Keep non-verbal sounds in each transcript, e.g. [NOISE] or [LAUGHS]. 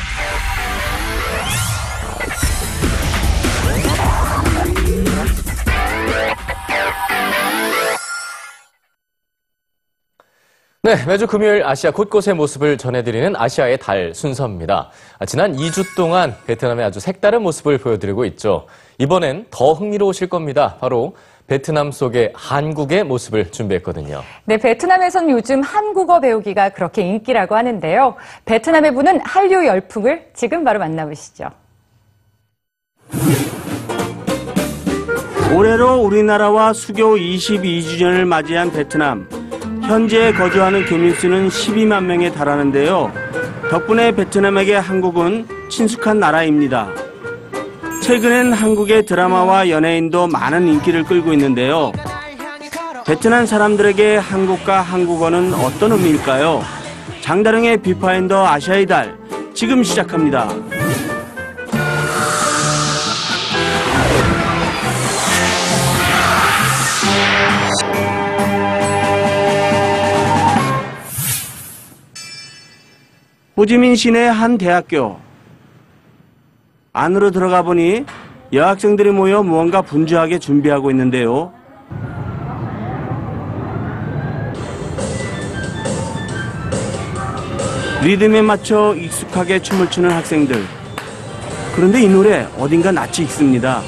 Thank you. 네, 매주 금요일 아시아 곳곳의 모습을 전해드리는 아시아의 달 순서입니다. 아, 지난 2주 동안 베트남의 아주 색다른 모습을 보여드리고 있죠. 이번엔 더 흥미로우실 겁니다. 바로 베트남 속의 한국의 모습을 준비했거든요. 네, 베트남에선 요즘 한국어 배우기가 그렇게 인기라고 하는데요. 베트남에 부는 한류 열풍을 지금 바로 만나보시죠. 올해로 우리나라와 수교 22주년을 맞이한 베트남. 현재 거주하는 교민 수는 12만 명에 달하는데요. 덕분에 베트남에게 한국은 친숙한 나라입니다. 최근엔 한국의 드라마와 연예인도 많은 인기를 끌고 있는데요. 베트남 사람들에게 한국과 한국어는 어떤 의미일까요? 장다령의 비파인더 아시아의 달 지금 시작합니다. 호지민 시내 한 대학교. 안으로 들어가 보니 여학생들이 모여 무언가 분주하게 준비하고 있는데요. 리듬에 맞춰 익숙하게 춤을 추는 학생들. 그런데 이 노래 어딘가 낯이 익습니다.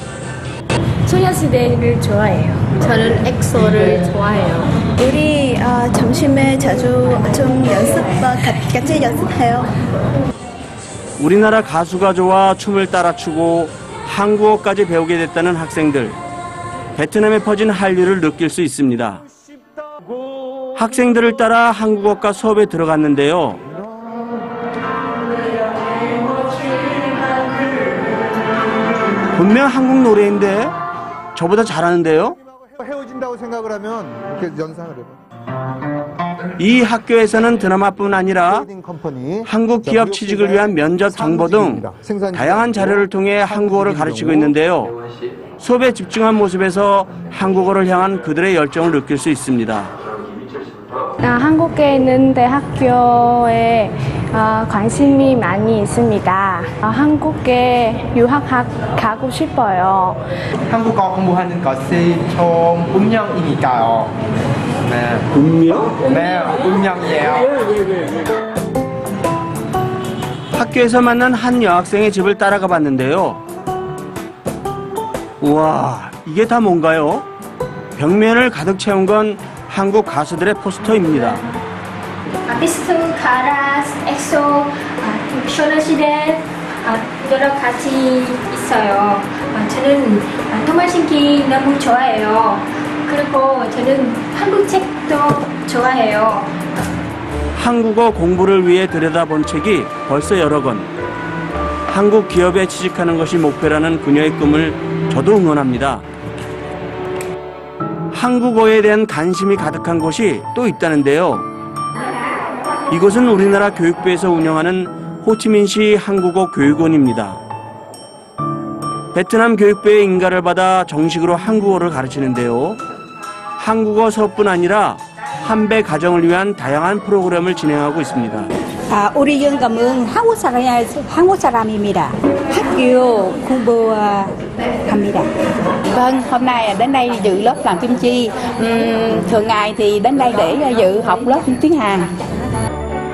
소녀시대를 좋아해요. 저는 엑소를 좋아해요. 우리 어, 점심에 자주 좀 연습 같이 연습해요. 우리나라 가수가 좋아 춤을 따라 추고 한국어까지 배우게 됐다는 학생들. 베트남에 퍼진 한류를 느낄 수 있습니다. 학생들을 따라 한국어과 수업에 들어갔는데요. 분명 한국 노래인데 저보다 잘하는데요. 생각을 하면 이렇게 연상을 해봐. 이 학교에서는 드라마뿐 아니라. 한국 자, 기업 취직을 위한 면접 정보 등 다양한 자료를 통해 한국어를 가르치고 있는데요. 수업에 집중한 모습에서 한국어를 향한 그들의 열정을 느낄 수 있습니다. 아, 한국에 있는 대학교에 아, 관심이 많이 있습니다. 아, 한국에 유학 가고 싶어요. 한국어 공부하는 것이 좀 운명이니까요. 네. 운명? 네, 운명이에요. 학교에서 만난 한 여학생의 집을 따라가 봤는데요. 우와, 이게 다 뭔가요? 벽면을 가득 채운 건 한국 가수들의 포스터입니다. 아티스트, 카라, 엑소, 아, 소녀시대 아, 여러 가지 있어요. 아, 저는 아, 동방신기 너무 좋아해요. 그리고 저는 한국 책도 좋아해요. 한국어 공부를 위해 들여다본 책이 벌써 여러 권. 한국 기업에 취직하는 것이 목표라는 그녀의 꿈을 저도 응원합니다. 한국어에 대한 관심이 가득한 곳이 또 있다는데요. 이곳은 우리나라 교육부에서 운영하는 호치민시 한국어 교육원입니다. 베트남 교육부의 인가를 받아 정식으로 한국어를 가르치는데요. 한국어 수업뿐 아니라 한배 가정을 위한 다양한 프로그램을 진행하고 있습니다. 아, 우리 영감은 한국 사람 한국 사람입니다. 학교 공부합니다. Vâng, hôm nay đến đây dự lớp làm kim chi. Ừm, thường ngày thì đến đây để dự học lớp tiếng Hàn.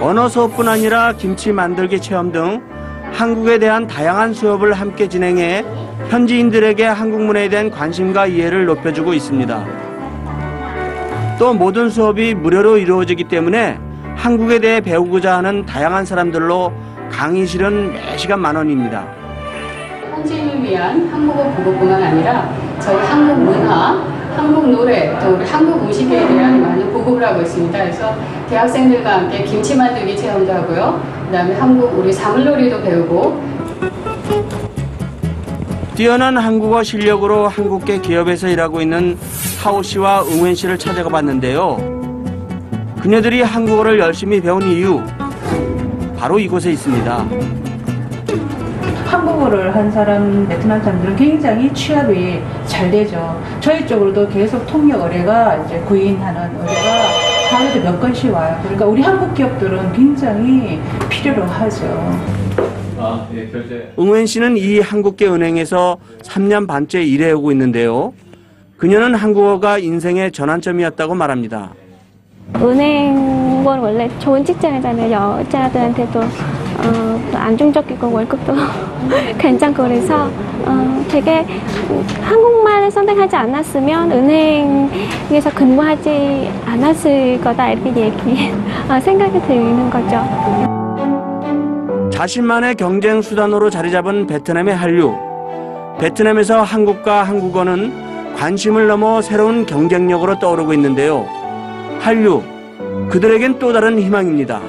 언어 수업뿐 아니라 김치 만들기 체험 등 한국에 대한 다양한 수업을 함께 진행해 현지인들에게 한국 문화에 대한 관심과 이해를 높여주고 있습니다. 또 모든 수업이 무료로 이루어지기 때문에 한국에 대해 배우고자 하는 다양한 사람들로 강의실은 매시간 만 원입니다. 현지인을 위한 한국어 보고뿐만 아니라 저희 한국 문화, 한국 노래, 또 우리 한국 음식에 대한 보급을 하고 있습니다. 그래서 대학생들과 함께 김치 만들기 체험도 하고요. 그다음에 한국 우리 사물놀이도 배우고 뛰어난 한국어 실력으로 한국계 기업에서 일하고 있는 하오 씨와 응wen 씨를 찾아가 봤는데요. 그녀들이 한국어를 열심히 배운 이유 바로 이곳에 있습니다. 한국어를 한 사람, 베트남 사람들은 굉장히 취업이 잘 되죠. 저희 쪽으로도 계속 통역 의뢰가 이제 구인하는 의뢰가 하루에 몇 건씩 와요. 그러니까 우리 한국 기업들은 굉장히 필요로 하죠. 아, 예. 응웬 씨는 이 한국계 은행에서 3년 반째 일해오고 있는데요. 그녀는 한국어가 인생의 전환점이었다고 말합니다. 은행은 원래 좋은 직장이잖아요. 여자들한테도 어, 또 안정적이고 월급도 [LAUGHS] 괜찮고 그래서 어, 되게 한국말을 선택하지 않았으면 은행에서 근무하지 않았을 거다 이렇게 얘기 어, 생각이 드는 거죠. 자신만의 경쟁 수단으로 자리 잡은 베트남의 한류. 베트남에서 한국과 한국어는 관심을 넘어 새로운 경쟁력으로 떠오르고 있는데요. 한류, 그들에겐 또 다른 희망입니다.